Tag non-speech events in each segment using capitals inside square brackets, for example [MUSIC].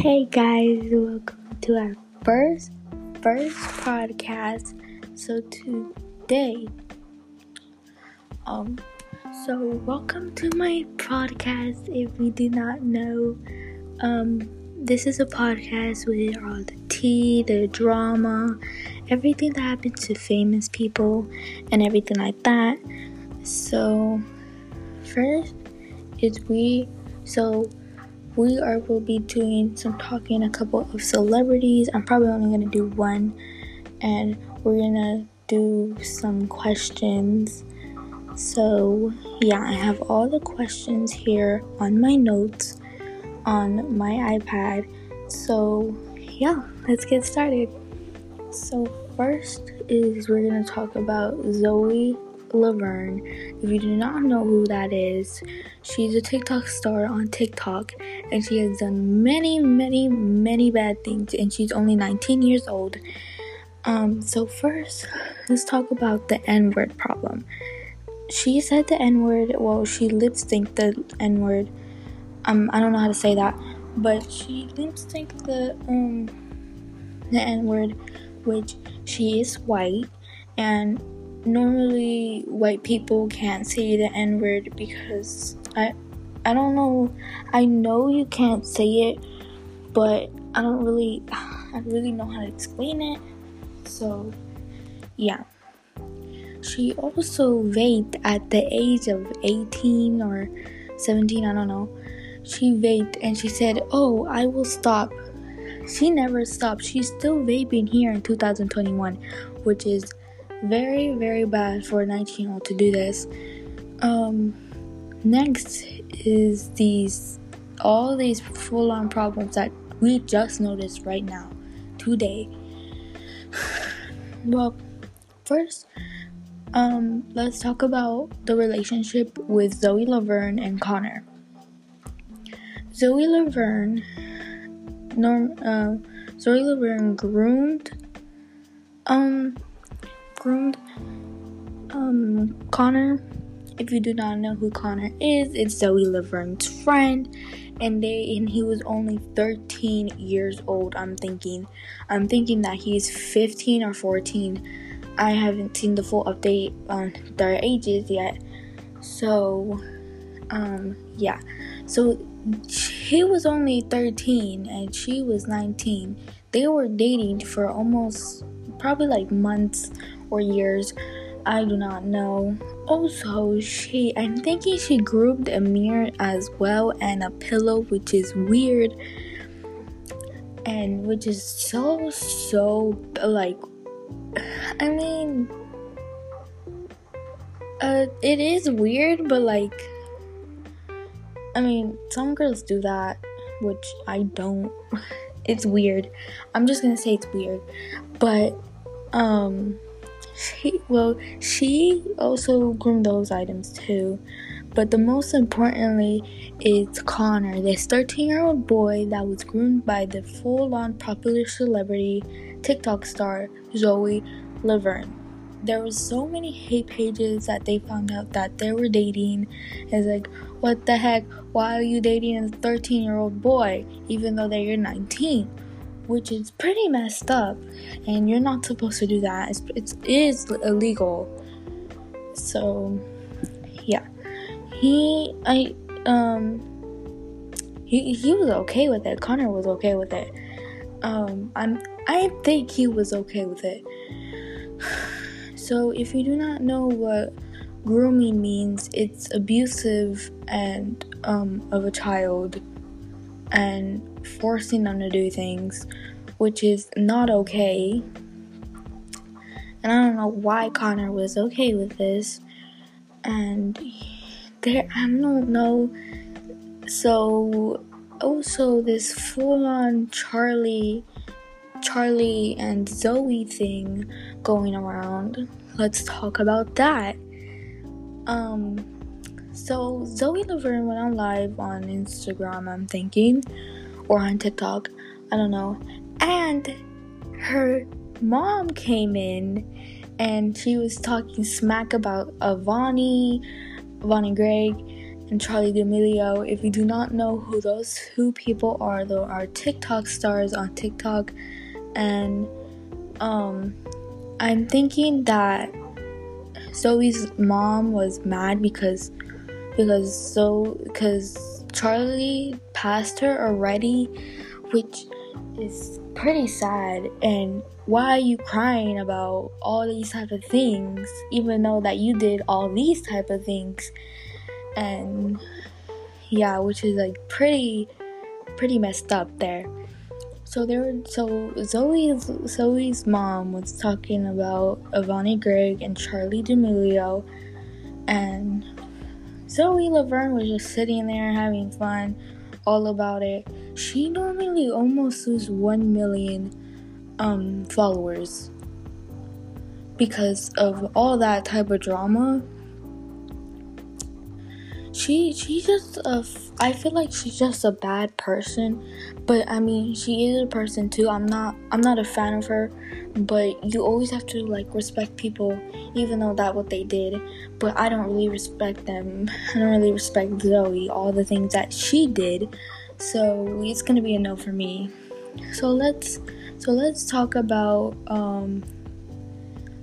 Hey guys, welcome to our first first podcast. So today, um, so welcome to my podcast. If you do not know, um, this is a podcast with all the tea, the drama, everything that happens to famous people, and everything like that. So first is we so we are will be doing some talking a couple of celebrities. I'm probably only gonna do one, and we're gonna do some questions. So yeah, I have all the questions here on my notes on my iPad. So yeah, let's get started. So first is we're gonna talk about Zoe Laverne. If you do not know who that is, she's a TikTok star on TikTok and she has done many, many, many bad things and she's only 19 years old. Um, so first, let's talk about the N-word problem. She said the N-word, well, she lip synced the N-word. Um, I don't know how to say that, but she lip synced the um the N-word, which she is white and normally white people can't say the N word because I I don't know I know you can't say it but I don't really [SIGHS] I really know how to explain it. So yeah. She also vaped at the age of 18 or 17, I don't know. She vaped and she said, "Oh, I will stop." She never stopped. She's still vaping here in 2021, which is very very bad for a 19 year old to do this. Um next is these all these full on problems that we just noticed right now today. [SIGHS] Well first um let's talk about the relationship with zoe laverne and connor. Zoe laverne norm uh, zoe laverne groomed um groomed. Um, Connor, if you do not know who Connor is, it's Zoe Laverne's friend, and they and he was only 13 years old. I'm thinking, I'm thinking that he's 15 or 14. I haven't seen the full update on their ages yet, so um, yeah. So he was only 13 and she was 19. They were dating for almost probably like months or years. I do not know. Also, she I'm thinking she grouped a mirror as well and a pillow, which is weird. And which is so so like I mean uh it is weird but like I mean some girls do that which I don't [LAUGHS] it's weird. I'm just gonna say it's weird. But um she well she also groomed those items too. But the most importantly is connor this 13 year old boy that was groomed by the full-on popular celebrity tiktok star zoe laverne. There was so many hate pages that they found out that they were dating. It's like what the heck? Why are you dating a 13 year old boy even though they're 19 which is pretty messed up, and you're not supposed to do that. It's, it's it is illegal. So, yeah, he I um he he was okay with it. Connor was okay with it. Um, I'm I think he was okay with it. [SIGHS] So, if you do not know what grooming means, it's abusive and um of a child and forcing them to do things, which is not okay. And I don't know why Connor was okay with this. And there, I don't know. So, also, this full on Charli, Charli and Zoe thing going around. Let's talk about that. Um, so Zoe Laverne went on live on Instagram, I'm thinking, or on TikTok, I don't know. And her mom came in and she was talking smack about Avani, Avani Gregg, and Charli D'Amelio. If you do not know who those two people are, they are TikTok stars on TikTok, and um, I'm thinking that Zoe's mom was mad because because so because Charli passed her already, which is pretty sad. And why are you crying about all these type of things, even though that you did all these type of things? And yeah, which is like pretty pretty messed up there. So there so Zoe's Zoe's mom was talking about Avani Gregg and Charli D'Amelio and Zoe Laverne was just sitting there having fun all about it. She normally almost loses one million um followers because of all that type of drama she she's just a I feel like she's just a bad person, but I mean she is a person too. I'm not I'm not a fan of her, but you always have to like respect people, even though that what they did. But I don't really respect them. [LAUGHS] I don't really respect Zoe all the things that she did, so it's gonna be a no for me. So let's so let's talk about um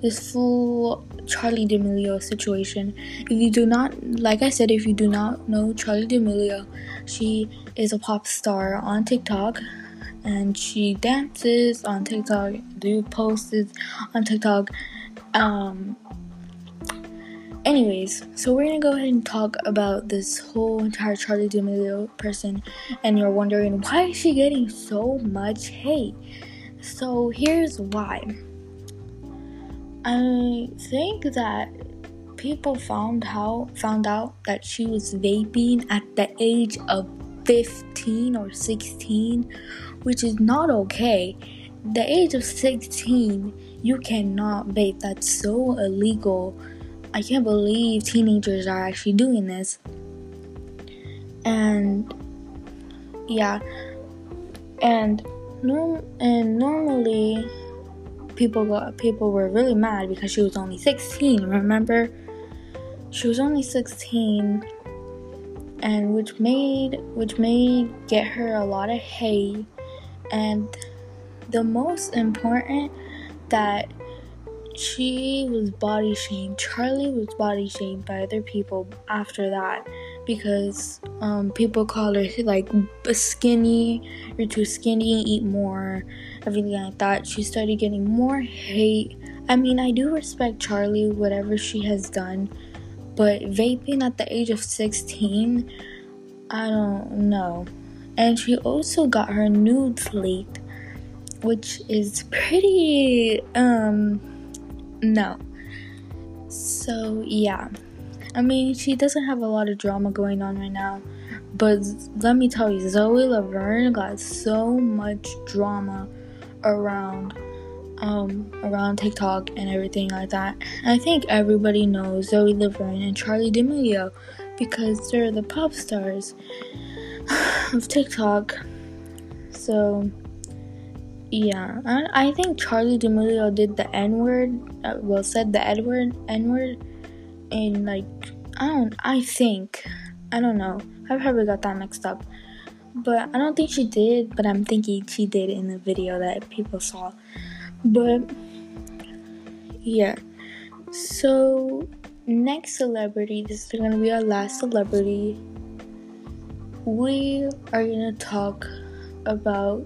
this full Charli D'Amelio situation. If you do not, like I said, if you do not know Charli D'Amelio, she is a pop star on TikTok and she dances on TikTok, do posts on TikTok. Um, anyways, so we're gonna go ahead and talk about this whole entire Charli D'Amelio person, and you're wondering why is she getting so much hate? So here's why. I think that people found how found out that she was vaping at the age of 15 or 16, which is not okay. The age of 16, you cannot vape. That's so illegal. I can't believe teenagers are actually doing this. And yeah, and norm and normally people got people were really mad because she was only 16 remember? She was only 16 and which made which made get her a lot of hate and the most important that she was body shamed. Charli was body shamed by other people after that because um, people call her like skinny you're too skinny eat more everything like that. She started getting more hate. I mean, I do respect Charli, whatever she has done, but vaping at the age of 16, I don't know. And she also got her nudes leaked, which is pretty, um, no. So, yeah. I mean, she doesn't have a lot of drama going on right now. But let me tell you, Zoe Laverne got so much drama around um, around TikTok and everything like that. I think everybody knows Zoe Laverne and Charli D'Amelio because they're the pop stars [SIGHS] of TikTok. So yeah, I, I think Charli D'Amelio did the N word. Uh, well, said the Edward N word, and like I don't. I think I don't know. I probably got that mixed up but I don't think she did. But I'm thinking she did in the video that people saw. But yeah, so next celebrity, this is gonna be our last celebrity. We are gonna talk about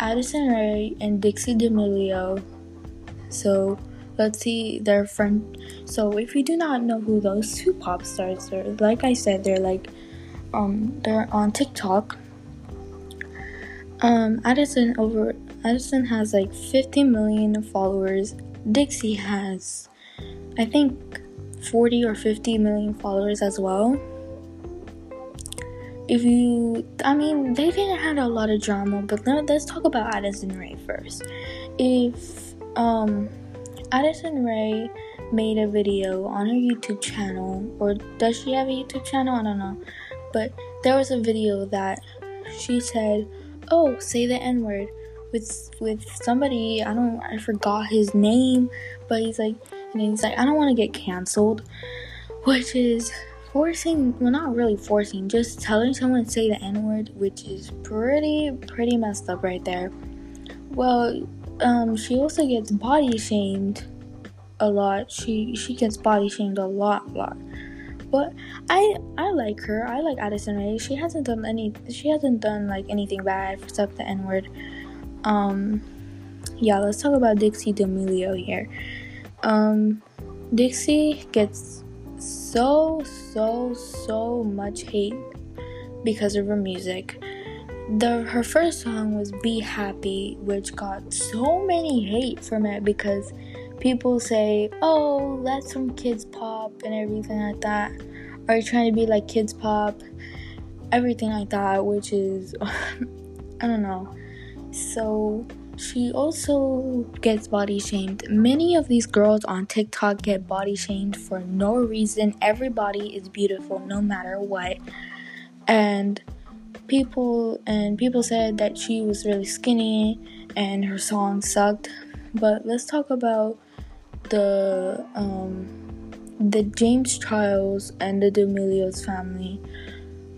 Addison Rae and Dixie D'Amelio. So let's see their friend. So if you do not know who those two pop stars are, like I said, they're like um they're on TikTok. Um Addison over Addison has like 50 million followers. Dixie has I think 40 or 50 million followers as well. If you I mean they didn't have a lot of drama, but let's talk about Addison Rae first. If um Addison Rae made a video on her YouTube channel, or does she have a YouTube channel? I don't know. But there was a video that she said, "Oh, say the N word." With with somebody, I don't, I forgot his name, but he's like, and he's like, I don't want to get canceled, which is forcing well not really forcing just telling someone to say the n-word which is pretty pretty messed up right there well um she also gets body shamed a lot. She she gets body shamed a lot lot. But i i like her. I like addison rae. She hasn't done any she hasn't done like anything bad except the n-word. Um yeah let's talk about dixie d'amelio here. Um dixie gets so, so, so much hate because of her music. The her first song was Be Happy, which got so many hate from it because people say, Oh, that's from Kidz Bop and everything like that. Are you trying to be like Kidz Bop, Everything like that, which is [LAUGHS] I don't know. So she also gets body shamed. Many of these girls on TikTok get body shamed for no reason. Everybody is beautiful no matter what. And people and people said that she was really skinny and her song sucked. But let's talk about the um, the James Charles and the D'Amelios family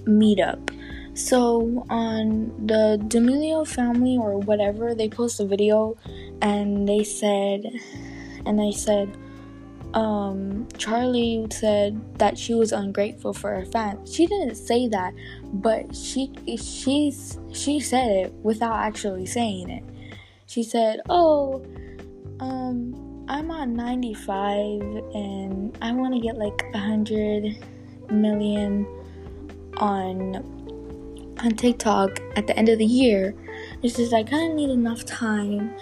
meetup. So on the D'Amelio family or whatever, they post a video and they said, and they said, um, Charli said that she was ungrateful for her fans. She didn't say that, but she she's she said it without actually saying it. She said, "Oh, um, I'm on 95 and I want to get like a hundred million on on TikTok at the end of the year. It's just I kind of need enough time.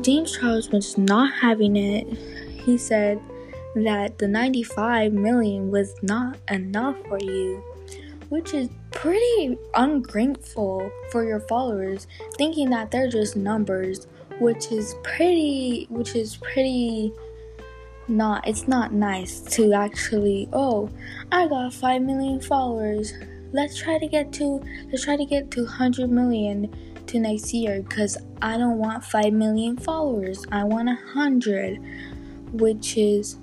James Charles was not having it. He said that the 95 million was not enough for you, which is pretty ungrateful for your followers, thinking that they're just numbers, which is pretty, which is pretty not, it's not nice to actually, oh, I got 5 million followers let's try to get to let's try to get to 100 million to next year because I don't want 5 million followers. I want a 100, which is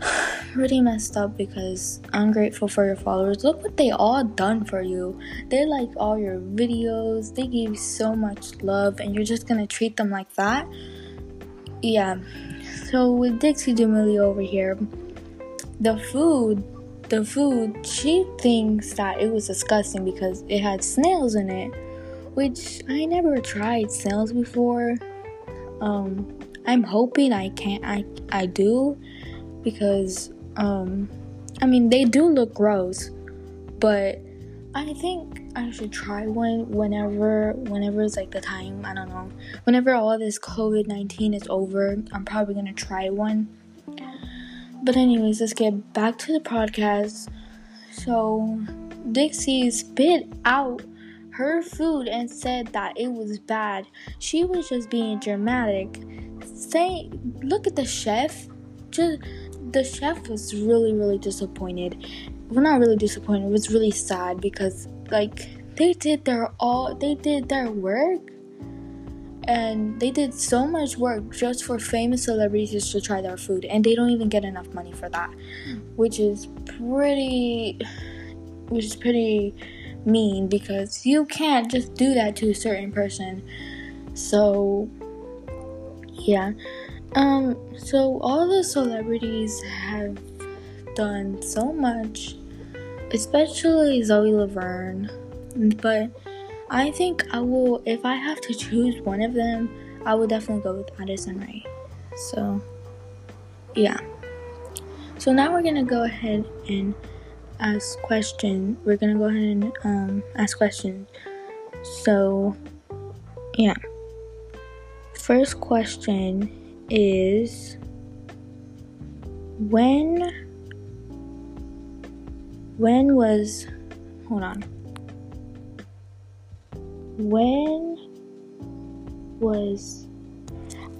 [SIGHS] really messed up because I'm grateful for your followers. Look what they all done for you. They like all your videos. They give you so much love and you're just to treat them like that? Yeah. So with Dixie D'Amelio over here, the food the food, she thinks that it was disgusting because it had snails in it, which I never tried snails before. Um, I'm hoping I can I I do because um, I mean they do look gross, but I think I should try one whenever whenever it's like the time. I don't know. Whenever all this COVID nineteen is over, I'm probably gonna try one but anyways, let's get back to the podcast. So Dixie spit out her food and said that it was bad. She was just being dramatic. Say, look at the chef. Just the chef was really, really disappointed. Well, not really disappointed. It was really sad because like they did their all. They did their work and they did so much work just for famous celebrities to try their food and they don't even get enough money for that which is pretty which is pretty mean because you can't just do that to a certain person so yeah um so all the celebrities have done so much especially zoe laverne but I think I will, if I have to choose one of them, I will definitely go with Addison Rae. So, yeah. So now we're gonna go ahead and ask questions. We're gonna go ahead and um, ask questions. So, yeah. First question is when when was hold on when was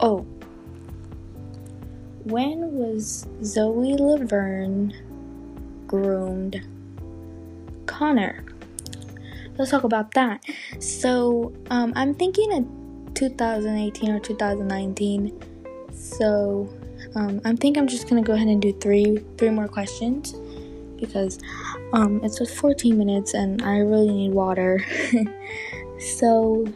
oh when was Zoe Laverne groomed Connor? Let's talk about that. So um, I'm thinking of 2018 or 2019. So um, I think I'm just gonna go ahead and do three three more questions, because um, it's just 14 minutes and I really need water. [LAUGHS] so,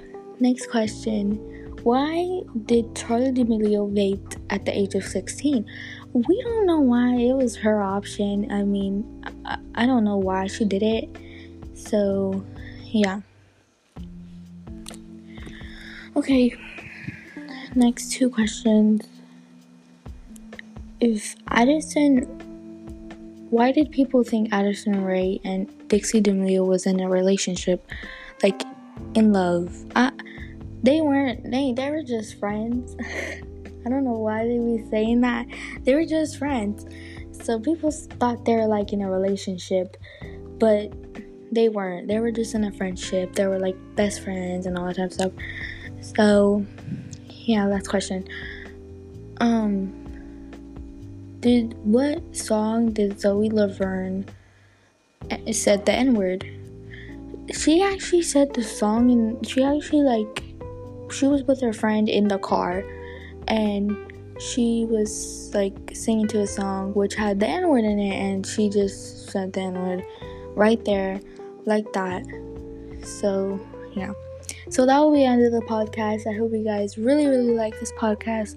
next question Why did Charli D'Amelio vape at the age of 16? We don't know why. It was her option. I mean, I, I don't know why she did it. So, yeah. Okay, next two questions. If Addison, why did people think Addison Rae and Dixie D'Amelio was in a relationship, like in love? I, they weren't. They they were just friends. [LAUGHS] I don't know why they be saying that. They were just friends. So people thought they were like in a relationship, but they weren't. They were just in a friendship. They were like best friends and all that type of stuff. So, yeah, last question. Um, did what song did Zoe Laverne eh, said the N word? She actually said the song, and she actually like she was with her friend in the car, and she was like singing to a song which had the N word in it, and she just said the N word right there, like that. So, yeah. So that will be the end of the podcast. I hope you guys really, really like this podcast.